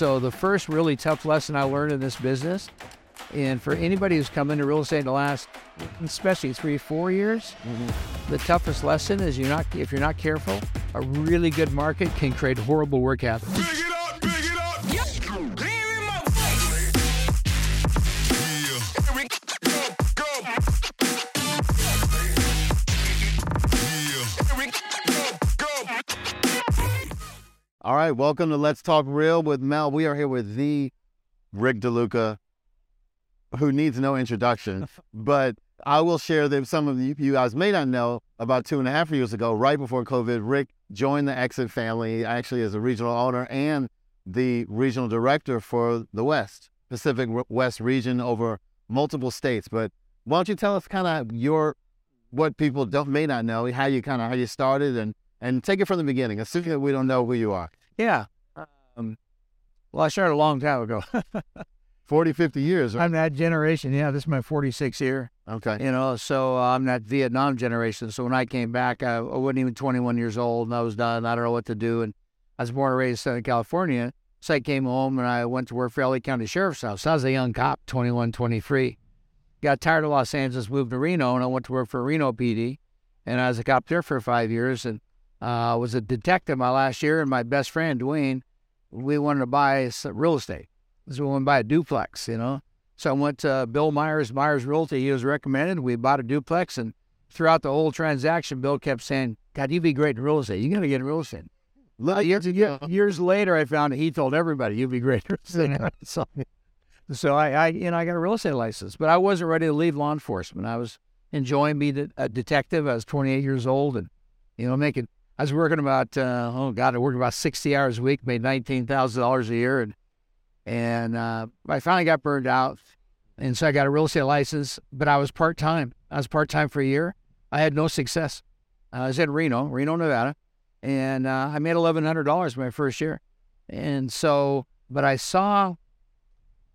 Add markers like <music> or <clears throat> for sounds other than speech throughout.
So the first really tough lesson I learned in this business, and for anybody who's come into real estate in the last, especially three, four years, mm-hmm. the toughest lesson is you're not if you're not careful, a really good market can create horrible work habits. Right, welcome to Let's Talk Real with Mel. We are here with the Rick DeLuca, who needs no introduction, <laughs> but I will share that some of you, you guys may not know about two and a half years ago, right before COVID, Rick joined the Exit family actually as a regional owner and the regional director for the West, Pacific West region over multiple states. But why don't you tell us kind of your, what people don't may not know, how you kind of, how you started and and take it from the beginning, assuming that we don't know who you are. Yeah. Um, well, I started a long time ago. <laughs> 40, 50 years. Right? I'm that generation. Yeah, this is my 46th year. Okay. You know, so uh, I'm that Vietnam generation. So when I came back, I, I wasn't even 21 years old, and I was done. I don't know what to do. And I was born and raised in Southern California. So I came home and I went to work for LA County Sheriff's Office. I was a young cop, 21, 23. Got tired of Los Angeles, moved to Reno, and I went to work for Reno PD. And I was a cop there for five years, and uh, was a detective my last year. And my best friend Dwayne, we wanted to buy real estate. So we wanted to buy a duplex, you know. So I went to Bill Myers, Myers Realty. He was recommended. We bought a duplex, and throughout the whole transaction, Bill kept saying, "God, you'd be great in real estate. You got to get in real estate." Look, years, year- years later, I found he told everybody, "You'd be great in real <laughs> estate." <laughs> so, so I, I, you know, I got a real estate license, but I wasn't ready to leave law enforcement. I was enjoying being a detective. I was 28 years old, and you know, making. I was working about, uh, oh God, I worked about 60 hours a week, made $19,000 a year, and and uh, I finally got burned out, and so I got a real estate license. But I was part time. I was part time for a year. I had no success. I was in Reno, Reno, Nevada, and uh, I made eleven hundred dollars my first year. And so, but I saw,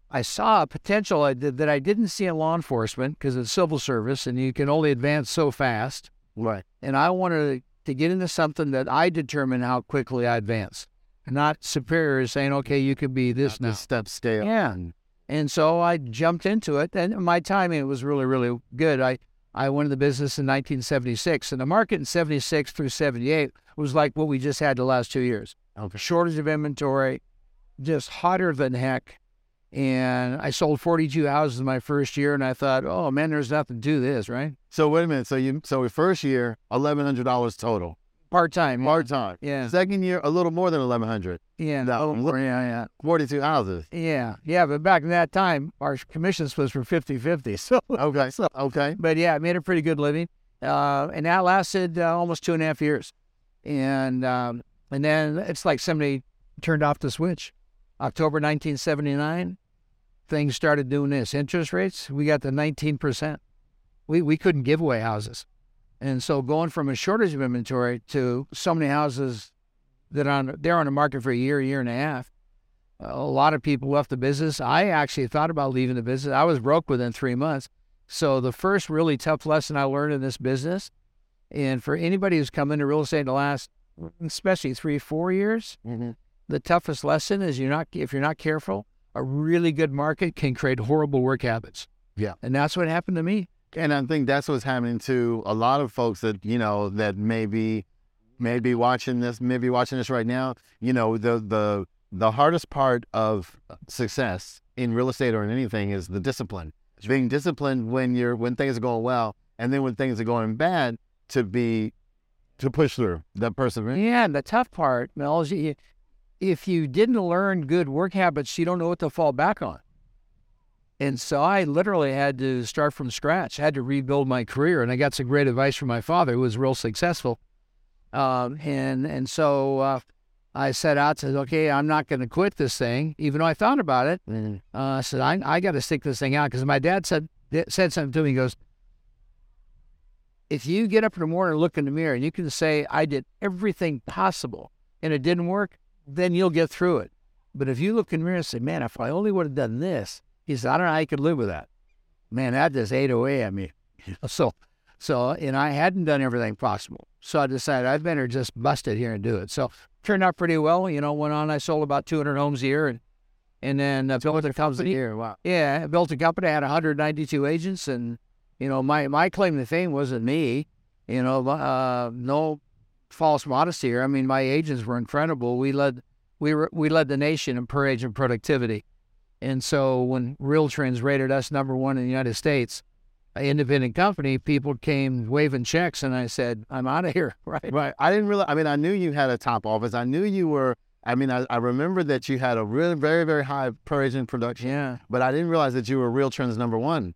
I saw a potential that I didn't see in law enforcement because it's civil service, and you can only advance so fast. right. And I wanted to get into something that I determine how quickly I advance, not superiors saying, "Okay, you can be this Not now." step scale. Yeah. And And so I jumped into it, and my timing was really, really good. I, I went into the business in 1976, and the market in 76 through 78 was like what we just had the last two years. Okay. Shortage of inventory, just hotter than heck. And I sold 42 houses my first year, and I thought, oh man, there's nothing to do this, right? So wait a minute. So you so your first year, eleven hundred dollars total, Part time. part time. Yeah. Second year, a little more than eleven hundred. Yeah. No, yeah, yeah. Forty two houses. Yeah. Yeah. But back in that time, our commissions was were 50 50. <laughs> So, Okay. So- okay. but yeah, I made a pretty good living, uh, and that lasted uh, almost two and a half years, and um, and then it's like somebody turned off the switch. October 1979, things started doing this. Interest rates, we got to 19 percent. We we couldn't give away houses, and so going from a shortage of inventory to so many houses that on they're on the market for a year, year and a half. A lot of people left the business. I actually thought about leaving the business. I was broke within three months. So the first really tough lesson I learned in this business, and for anybody who's come into real estate in the last, especially three, four years, Mm-hmm. The toughest lesson is you're not if you're not careful, a really good market can create horrible work habits. Yeah. And that's what happened to me. And I think that's what's happening to a lot of folks that you know that maybe maybe watching this, maybe watching this right now. You know, the the the hardest part of success in real estate or in anything is the discipline. Being disciplined when you're when things are going well, and then when things are going bad, to be to push through that perseverance. Yeah, and the tough part, Mel, is you, if you didn't learn good work habits, you don't know what to fall back on. And so I literally had to start from scratch. I had to rebuild my career, and I got some great advice from my father, who was real successful. Um, and and so uh, I set out to okay, I'm not going to quit this thing, even though I thought about it. Mhm. Uh, I said I I got to stick this thing out because my dad said said something to me. He goes, if you get up in the morning and look in the mirror and you can say I did everything possible and it didn't work, then you'll get through it. But if you look in the mirror and say, man, if I only would have done this, he said, I don't know how I could live with that. Man, that just ate away at me. <laughs> so, so, and I hadn't done everything possible. So I decided I'd better just bust it here and do it. So turned out pretty well. You know, went on, I sold about 200 homes a year and and then uh, built a company. Here, wow. Yeah, I built a company. I had 192 agents, and you know, my my claim to fame wasn't me. You know, uh, no false modesty here. I mean, my agents were incredible. We led we were we led the nation in per agent productivity, and so when Real Trends rated us number one in the United States, an independent company, people came waving checks, and I said, "I'm out of here." <laughs> Right. Right. I didn't realize. I mean, I knew you had a top office. I knew you were. I mean, I, I remember that you had a really very very high per agent production, Yeah. but I didn't realize that you were Real Trends number one.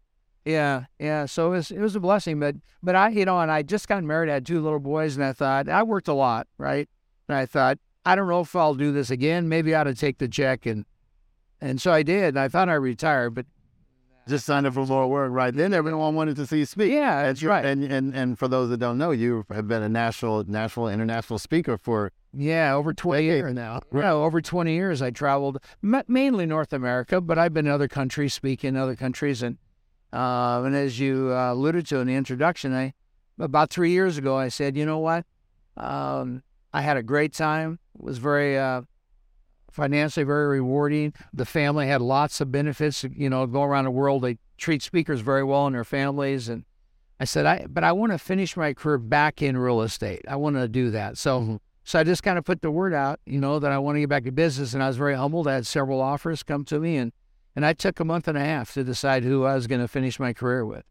Yeah, yeah. So it was it was a blessing, but but I you know, and I just got married. I had two little boys, and I thought I worked a lot, right? And I thought I don't know if I'll do this again. Maybe I ought to take the check, and and so I did. And I thought I retired, but Just signed up for more work. Right then, everyone wanted to see you speak. yeah, that's right. And, and and for those that don't know, you have been a national, national, international speaker for Yeah, over 20 years now. Yeah, over 20 years I traveled, mainly North America, but I've been in other countries, speaking in other countries. And, uh, and as you uh, alluded to in the introduction, I, about three years ago, I said, you know what? Um, I had a great time. It was very uh, financially very rewarding. The family had lots of benefits. You know, go around the world, they treat speakers very well and their families. And I said, I but I want to finish my career back in real estate. I want to do that. So. So I just kind of put the word out, you know, that I want to get back to business, and I was very humbled. I had several offers come to me, and and I took a month and a half to decide who I was going to finish my career with.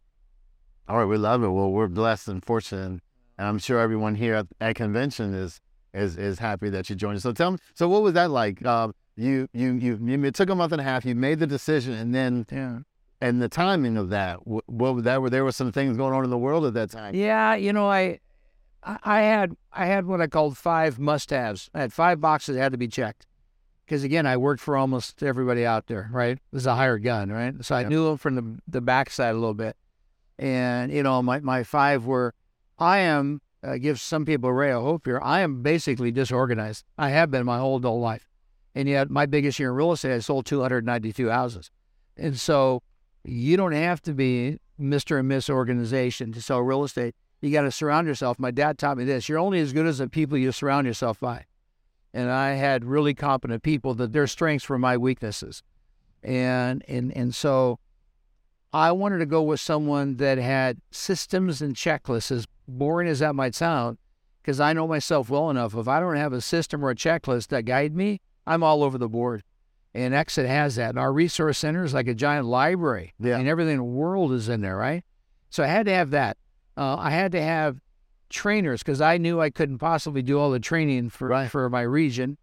All right, we love it. Well, we're blessed and fortunate, and I'm sure everyone here at, at convention is is is happy that you joined us. So tell me, so what was that like? Uh, you you you you it took a month and a half. You made the decision, and then Yeah, and the timing of that. wh- What was that? Were there were some things going on in the world at that time? yeah, you know, I I I had I had what I called five must-haves. I had five boxes that had to be checked. Because again, I worked for almost everybody out there, right? It was a hired gun, right? So I Yep. knew them from the the backside a little bit, and you know, my my five were, I am uh, gives some people a ray of hope here. I am basically disorganized. I have been my whole adult life, and yet my biggest year in real estate, I sold 292 houses, and so you don't have to be Mister and Miss Organization to sell real estate. You got to surround yourself. My dad taught me this: you're only as good as the people you surround yourself by and I had really competent people that their strengths were my weaknesses. And and and so I wanted to go with someone that had systems and checklists, as boring as that might sound, because I know myself well enough. If I don't have a system or a checklist that guide me, I'm all over the board. And Exit has that. And our resource center is like a giant library. Yeah. And everything in the world is in there, right? So I had to have that. Uh, I had to have trainers because I knew I couldn't possibly do all the training for for my region.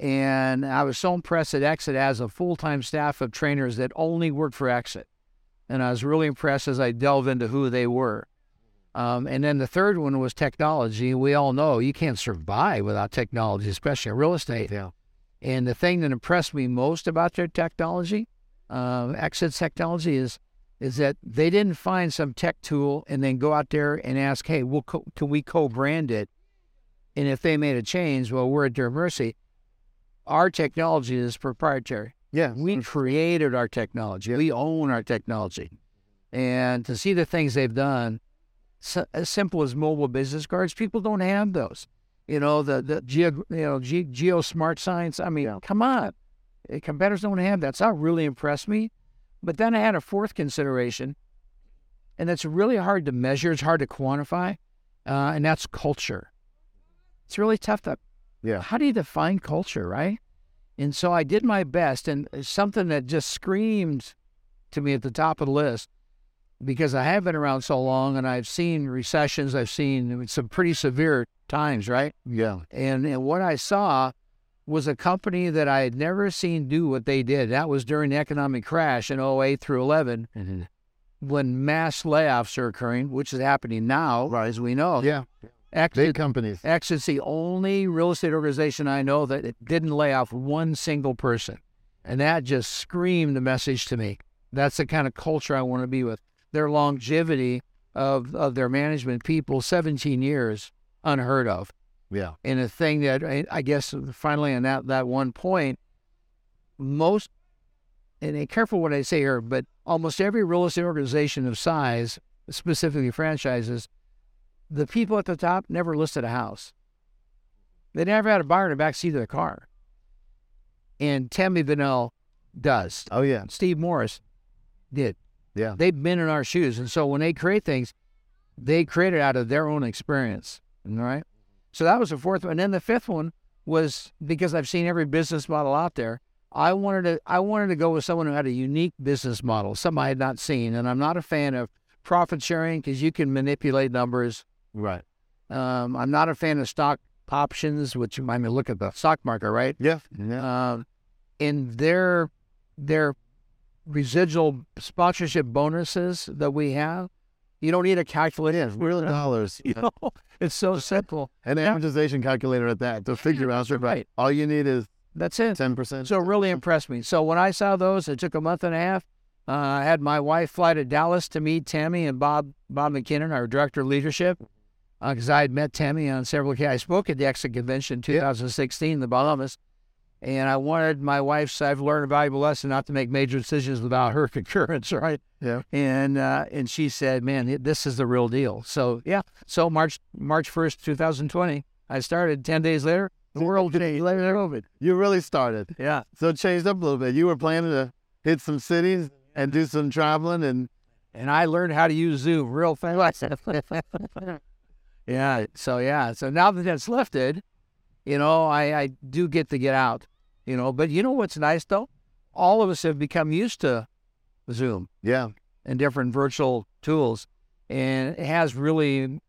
And I was so impressed that Exit has a full time staff of trainers that only work for Exit. And I was really impressed as I delved into who they were. Um, and then the third one was technology. We all know you can't survive without technology, especially in real estate. Yeah. And the thing that impressed me most about their technology, uh, Exit's technology, is is that they didn't find some tech tool and then go out there and ask, "Hey, we'll co- can we co-brand it?" And if they made a change, well, we're at their mercy. Our technology is proprietary. Yeah. We created our technology. We own our technology. And to see the things they've done, so, as simple as mobile business cards, people don't have those. You know, the the geo, you know, Ge- Geo Smart Science. I mean, Yeah. come on. Eh, Competitors don't have that. So that really impressed me. But then I had a fourth consideration, and that's really hard to measure. It's hard to quantify, uh, and that's culture. It's really tough to Yeah. how do you define culture, right? And so I did my best, and something that just screamed to me at the top of the list because I have been around so long and I've seen recessions, I've seen some pretty severe times, right? Yeah. And, and what I saw was a company that I had never seen do what they did. That was during the economic crash in 08 through 11 mm-hmm. when mass layoffs are occurring, which is happening now, Right. as we know. Yeah. Exit Big companies. Exit's the only real estate organization I know that it didn't lay off one single person. And that just screamed the message to me. That's the kind of culture I want to be with. Their longevity of, of their management people, 17 years, unheard of. Yeah. And a thing that I, guess finally on that, that one point, most, and be careful what I say here, but almost every real estate organization of size, specifically franchises, the people at the top never listed a house. They never had a buyer in the back seat of their car. And Tami Bonnell does. Oh yeah. Steve Morris did. Yeah. They've been in our shoes. And so when they create things, they create it out of their own experience. All right. So that was the fourth one. And then the fifth one was because I've seen every business model out there. I wanted to I wanted to go with someone who had a unique business model, something I had not seen. And I'm not a fan of profit sharing because you can manipulate numbers. Right. Um, I'm not a fan of stock options, which I mean look at the stock market, right? Yeah. Yeah. um, in their their residual sponsorship bonuses that we have. You don't need a calculator. Real dollars. <laughs> You know, it's so simple. An amortization calculator at that to figure out. right. All you need is That's it. ten percent. So it really impressed me. So when I saw those, it took a month and a half. Uh, I had my wife fly to Dallas to meet Tami and Bob Bob McKinnon, our director of leadership, because I had met Tami on several occasions. I spoke at the Exit Convention in 2016 in the Bahamas, and I wanted my wife's. I've learned a valuable lesson not to make major decisions without her <laughs> concurrence, right? Yeah. And uh, and she said, "Man, this is the real deal." So yeah. So March March 1st, 2020, I started. Ten days later, the world changed. COVID. You really started. Yeah. So it changed up a little bit. You were planning to hit some cities and do some traveling and and I learned how to use Zoom real fast. <laughs> yeah. So yeah. So now that that's lifted, you know, I, I do get to get out. You know, but you know what's nice though? All of us have become used to Zoom yeah. and different virtual tools, and it has really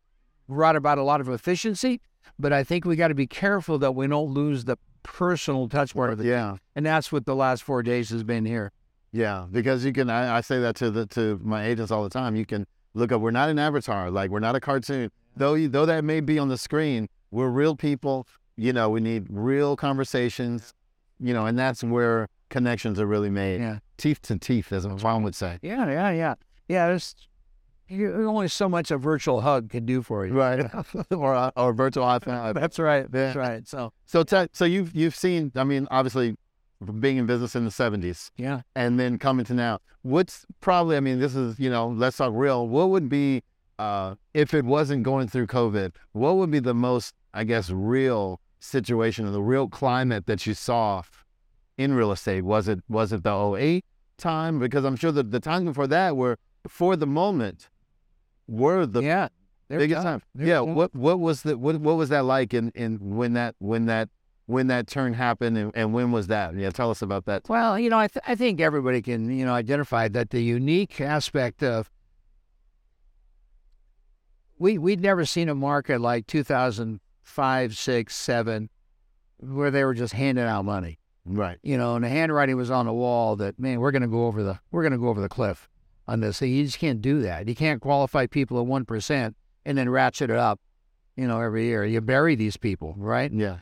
brought about a lot of efficiency. But I think we got to be careful that we don't lose the personal touch part of it. Yeah. And that's what the last four days has been here. Yeah. Because you can I, I say that to the to my agents all the time. You can look up we're not an avatar, like we're not a cartoon. Though you, though that may be on the screen, we're real people. You know, we need real conversations, you know, and that's where connections are really made. Yeah. Teeth to teeth, as one would say. Yeah, yeah, yeah. Yeah, there's you- only so much a virtual hug can do for you. Right. <laughs> or uh, or virtual high five. <laughs> That's right. That's Yeah. right. So So so you've you've seen I mean, obviously being in business in the seventies yeah. and then coming to now. What's probably I mean, this is, you know, let's talk real. What would be uh if it wasn't going through COVID, what would be the most, I guess, real situation or the real climate that you saw in real estate? Was it was it the 08 time? Because I'm sure that the times before that were for the moment were the yeah. Biggest tough. time. They're Yeah. tough. What what was the what what was that like in in when that when that when that turn happened and, and when was that? Yeah, tell us about that. Well, you know, I th- I think everybody can you know identify that the unique aspect of we we'd never seen a market like 2005, six, seven, where they were just handing out money. Right. you know, and the handwriting was on the wall that man, we're going to go over the we're going to go over the cliff on this. You just can't do that. You can't qualify people at one percent and then ratchet it up, you know, every year. You bury these people, right? Yeah.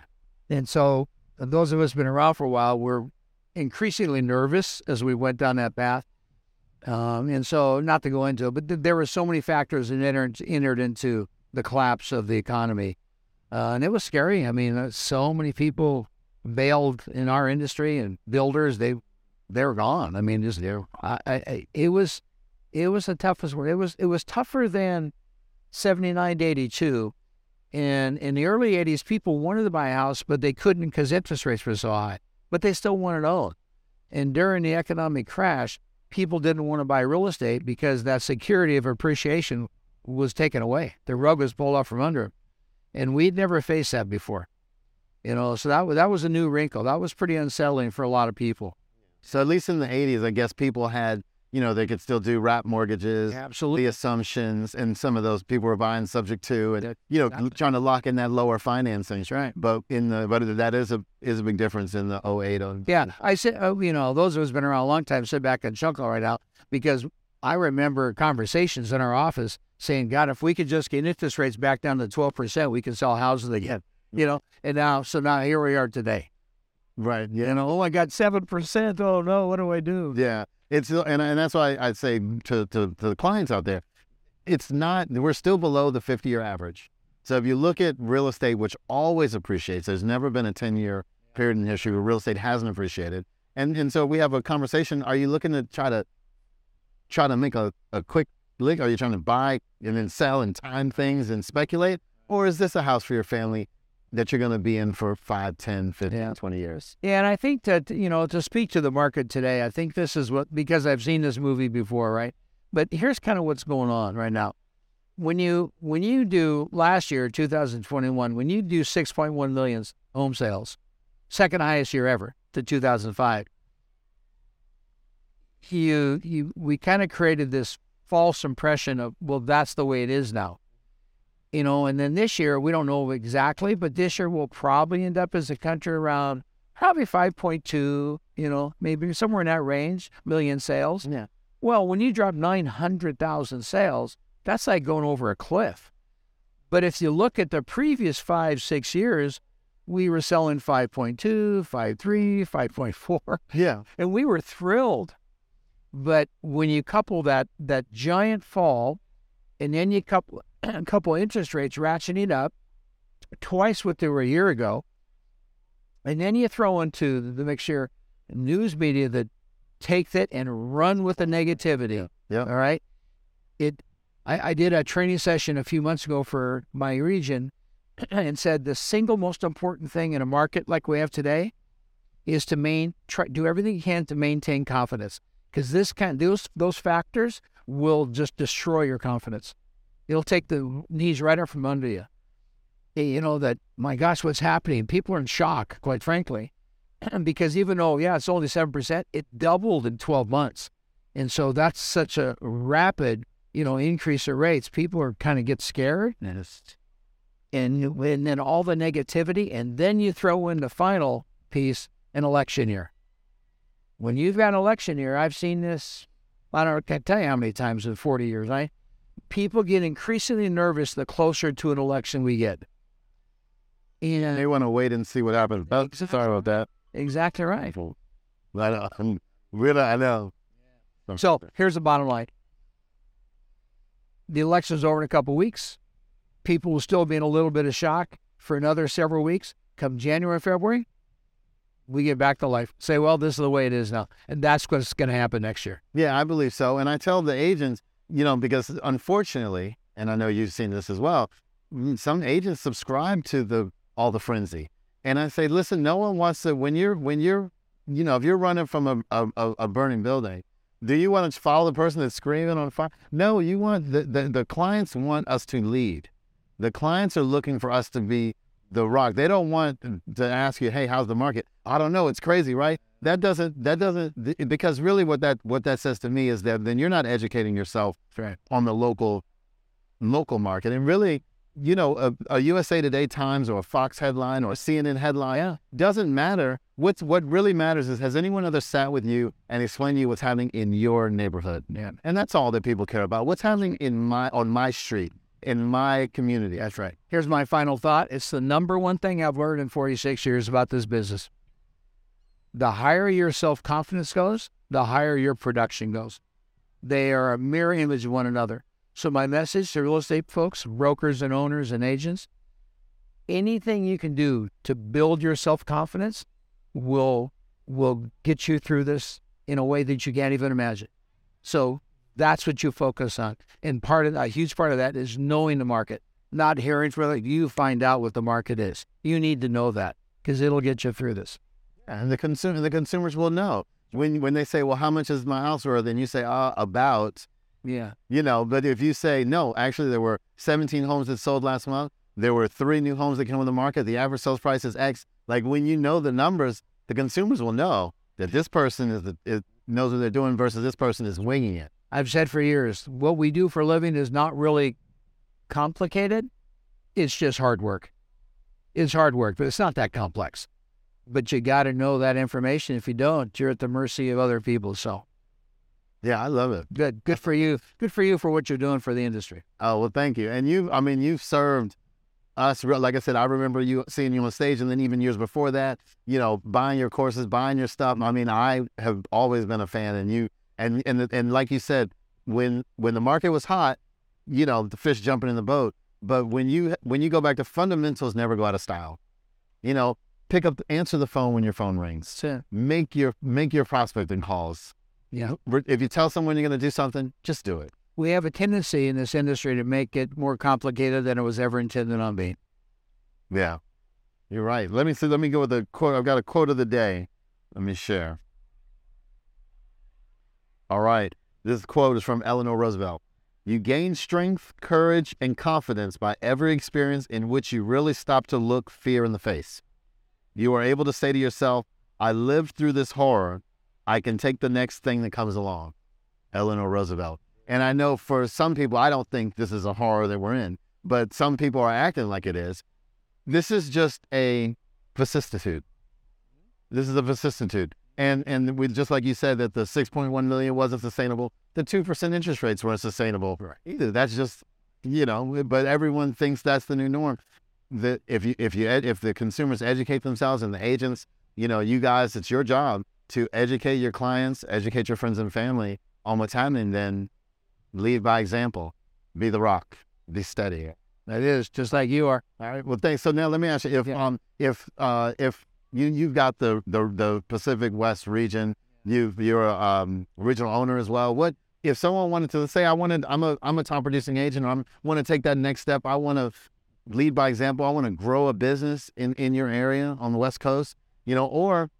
And so those of us been around for a while were increasingly nervous as we went down that path. Um, and so, not to go into it, but th- there were so many factors that entered, entered into the collapse of the economy. Uh, and it was scary. I mean, uh, so many people bailed in our industry and builders, they they were gone. I mean, just I- it was it was the toughest work. It was it was tougher than seventy nine to eighty two. And in the early 80s, people wanted to buy a house, but they couldn't because interest rates were so high. But they still wanted to own. And during the economic crash, people didn't want to buy real estate because that security of appreciation was taken away. The rug was pulled off from under 'em. And we'd never faced that before. You know, so that was, that was a new wrinkle. That was pretty unsettling for a lot of people. So at least in the 80s, I guess people had, you know, they could still do wrap mortgages, Absolutely. the assumptions, and some of those people were buying subject to, and you know, exactly. trying to lock in that lower financing. Right. But in the but that is a is a big difference in the 08. on- Yeah, I said, oh, you know, those of us been around a long time sit back and chuckle right now because I remember conversations in our office saying, God, if we could just get interest rates back down to 12%, we could sell houses again, you know? And now, so now here we are today. Right. Yeah. You know, oh, I got 7%. Oh, no, what do I do? Yeah, it's and and that's why I'd say to, to to the clients out there, it's not we're still below the 50 year average. So if you look at real estate, which always appreciates, there's never been a 10 year period in history where real estate hasn't appreciated. And and so we have a conversation. Are you looking to try to try to make a, a quick Are you trying to buy and then sell and time things and speculate? Or is this a house for your family that you're going to be in for 5, 10, 15, Yeah. 20 years. Yeah, and I think that you know to speak to the market today, I think this is what because I've seen this movie before, right? But here's kind of what's going on right now. When you when you do last year, 2021, when you do 6.1 million home sales, second highest year ever to 2005, you you we kind of created this false impression of well that's the way it is now you know and then this year we don't know exactly but this year we'll probably end up as a country around probably 5.2 you know maybe somewhere in that range million sales Yeah. well when you drop 900000 sales that's like going over a cliff but if you look at the previous five six years we were selling 5.2 5.3 5.4 Yeah. <laughs> and we were thrilled. But when you couple that that giant fall, and then you couple <clears throat> couple interest rates ratcheting up twice what they were a year ago, and then you throw into the mixture news media that takes it and run with the negativity. Yeah. All right. It. I, I did a training session a few months ago for my region, <clears throat> and said the single most important thing in a market like we have today is to main try do everything you can to maintain confidence because this kind those those factors will just destroy your confidence. It'll take the knees right up from under you. You know that my gosh, what's happening? People are in shock, quite frankly, <clears throat> because even though yeah, it's only seven percent, it doubled in twelve months, and so that's such a rapid you know increase of rates. People are kind of get scared and and then all the negativity, and then you throw in the final piece, an election year. When you've got an election year, I've seen this. I don't can't tell you how many times in 40 years. I people get increasingly nervous the closer to an election we get. And They want to wait and see what happens. Exactly. sorry about that. exactly right. I know. <laughs> Really, I know. So here's the bottom line. The election's over in a couple weeks. People will still be in a little bit of shock for another several weeks. Come January, February, we get back to life. Say, well, this is the way it is now. And that's what's going to happen next year. Yeah, I believe so. And I tell the agents, you know, because unfortunately, and I know you've seen this as well, mm, some agents subscribe to the all the frenzy. And I say, listen, no one wants to when you're when you're you know, if you're running from a a, a- burning building, do you want to follow the person that's screaming on fire? No, you want the, the the clients want us to lead. The clients are looking for us to be the rock. They don't want to ask you, "Hey, how's the market?" I don't know. It's crazy, right? That doesn't. That doesn't. Because really, what that what that says to me is that then you're not educating yourself Right. on the local local market. And really, you know, a, a USA Today Times or a Fox headline or a CNN headline doesn't matter. What's what really matters is has anyone ever sat with you and explained to you what's happening in your neighborhood? Yeah. And that's all that people care about. What's happening in my on my street, in my community. That's right. Here's my final thought. It's the number one thing I've learned in 46 years about this business. The higher your self confidence goes, the higher your production goes. They are a mirror image of one another. So, my message to real estate folks, brokers and owners and agents anything you can do to build your self confidence will will get you through this in a way that you can't even imagine. So that's what you focus on. And part of a huge part of that is knowing the market, not hearing from it. You find out what the market is. You need to know that because it'll get you through this. And the consumer, the consumers will know when when they say, "Well, how much is my house worth?" and you say, "Uh, about," Yeah. you know. But if you say, "No, actually, there were 17 homes that sold last month. There were three new homes that came on the market. The average sales price is X." Like when you know the numbers, the consumers will know that this person is, is knows what they're doing versus this person is winging it. I've said for years, what we do for a living is not really complicated. It's just hard work. It's hard work, but it's not that complex. But you got to know that information. If you don't, you're at the mercy of other people. So Yeah, I love it. good, good for you. Good for you for what you're doing for the industry. Oh well, thank you. And you, I mean, you've served us. Like I said, I remember you seeing you on stage, and then even years before that, you know, buying your courses, buying your stuff. I mean, I have always been a fan, and you, and and and like you said, when when the market was hot, you know, the fish jumping in the boat. But when you when you go back to fundamentals, never go out of style. You know, pick up, answer the phone when your phone rings. So, Make your make your prospecting calls. yeah. If you tell someone you're going to do something, just do it. We have a tendency in this industry to make it more complicated than it was ever intended on being. Yeah. You're right. Let me see. Let me go with the quote. I've got a quote of the day. Let me share. All right. This quote is from Eleanor Roosevelt. You gain strength, courage, and confidence by every experience in which you really stop to look fear in the face. You are able to say to yourself, I lived through this horror. I can take the next thing that comes along. Eleanor Roosevelt. And I know for some people, I don't think this is a horror that we're in, but some people are acting like it is. This is just a vicissitude. This is a vicissitude. And and we just like you said that the 6.1 million wasn't sustainable. The 2% interest rates weren't sustainable either. That's just you know, but everyone thinks that's the new norm. That if you if you if the consumers educate themselves and the agents, you know, you guys, it's your job to educate your clients, educate your friends and family on what's happening. Then lead by example. Be the rock. Be steady. That is just like you are. All right. Well, thanks. So now let me ask you if Yeah. um if uh if you you've got the the, the Pacific West region, you you're a um, regional owner as well. What if someone wanted to say I wanted I'm a I'm a top producing agent or I'm want to take that next step. I want to lead by example. I want to grow a business in in your area on the West Coast. You know, or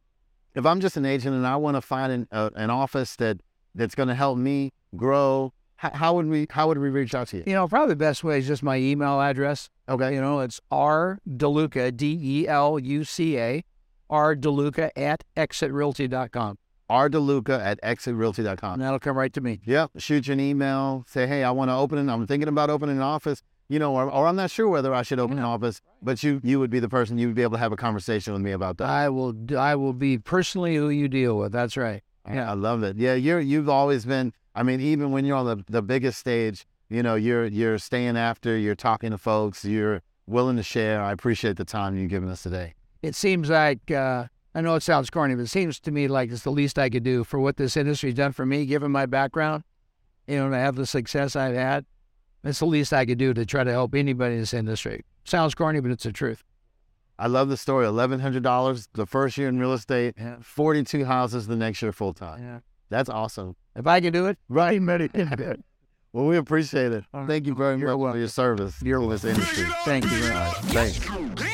if I'm just an agent and I want to find an uh, an office that that's going to help me grow. How, how would we how would we reach out to you? You know, probably the best way is just my email address. Okay. You know, it's R DeLuca, D E L U C A, R DeLuca at exitrealty.com. rdeluca at exitrealty.com. And that'll come right to me. Yep. Shoot you an email. Say, hey, I want to open it. I'm thinking about opening an office. You know, or, or I'm not sure whether I should open an office, but you you would be the person. You would be able to have a conversation with me about that. I will I will be personally who you deal with. That's right. Yeah, I love it. Yeah, you're you've always been. I mean, even when you're on the, the biggest stage, you know, you're you're staying after. You're talking to folks. You're willing to share. I appreciate the time you've given us today. It seems like uh, I know it sounds corny, but it seems to me like it's the least I could do for what this industry's done for me, given my background. You know, to have the success I've had, it's the least I could do to try to help anybody in this industry. Sounds corny, but it's the truth. I love the story. Eleven hundred dollars the first year in real estate. Yeah. Forty two houses the next year full time. Yeah. That's awesome. If I can do it, Right, Medi. <laughs> Well, we appreciate it. Thank you very You're much for your service You're in this industry. thank you very much. thanks.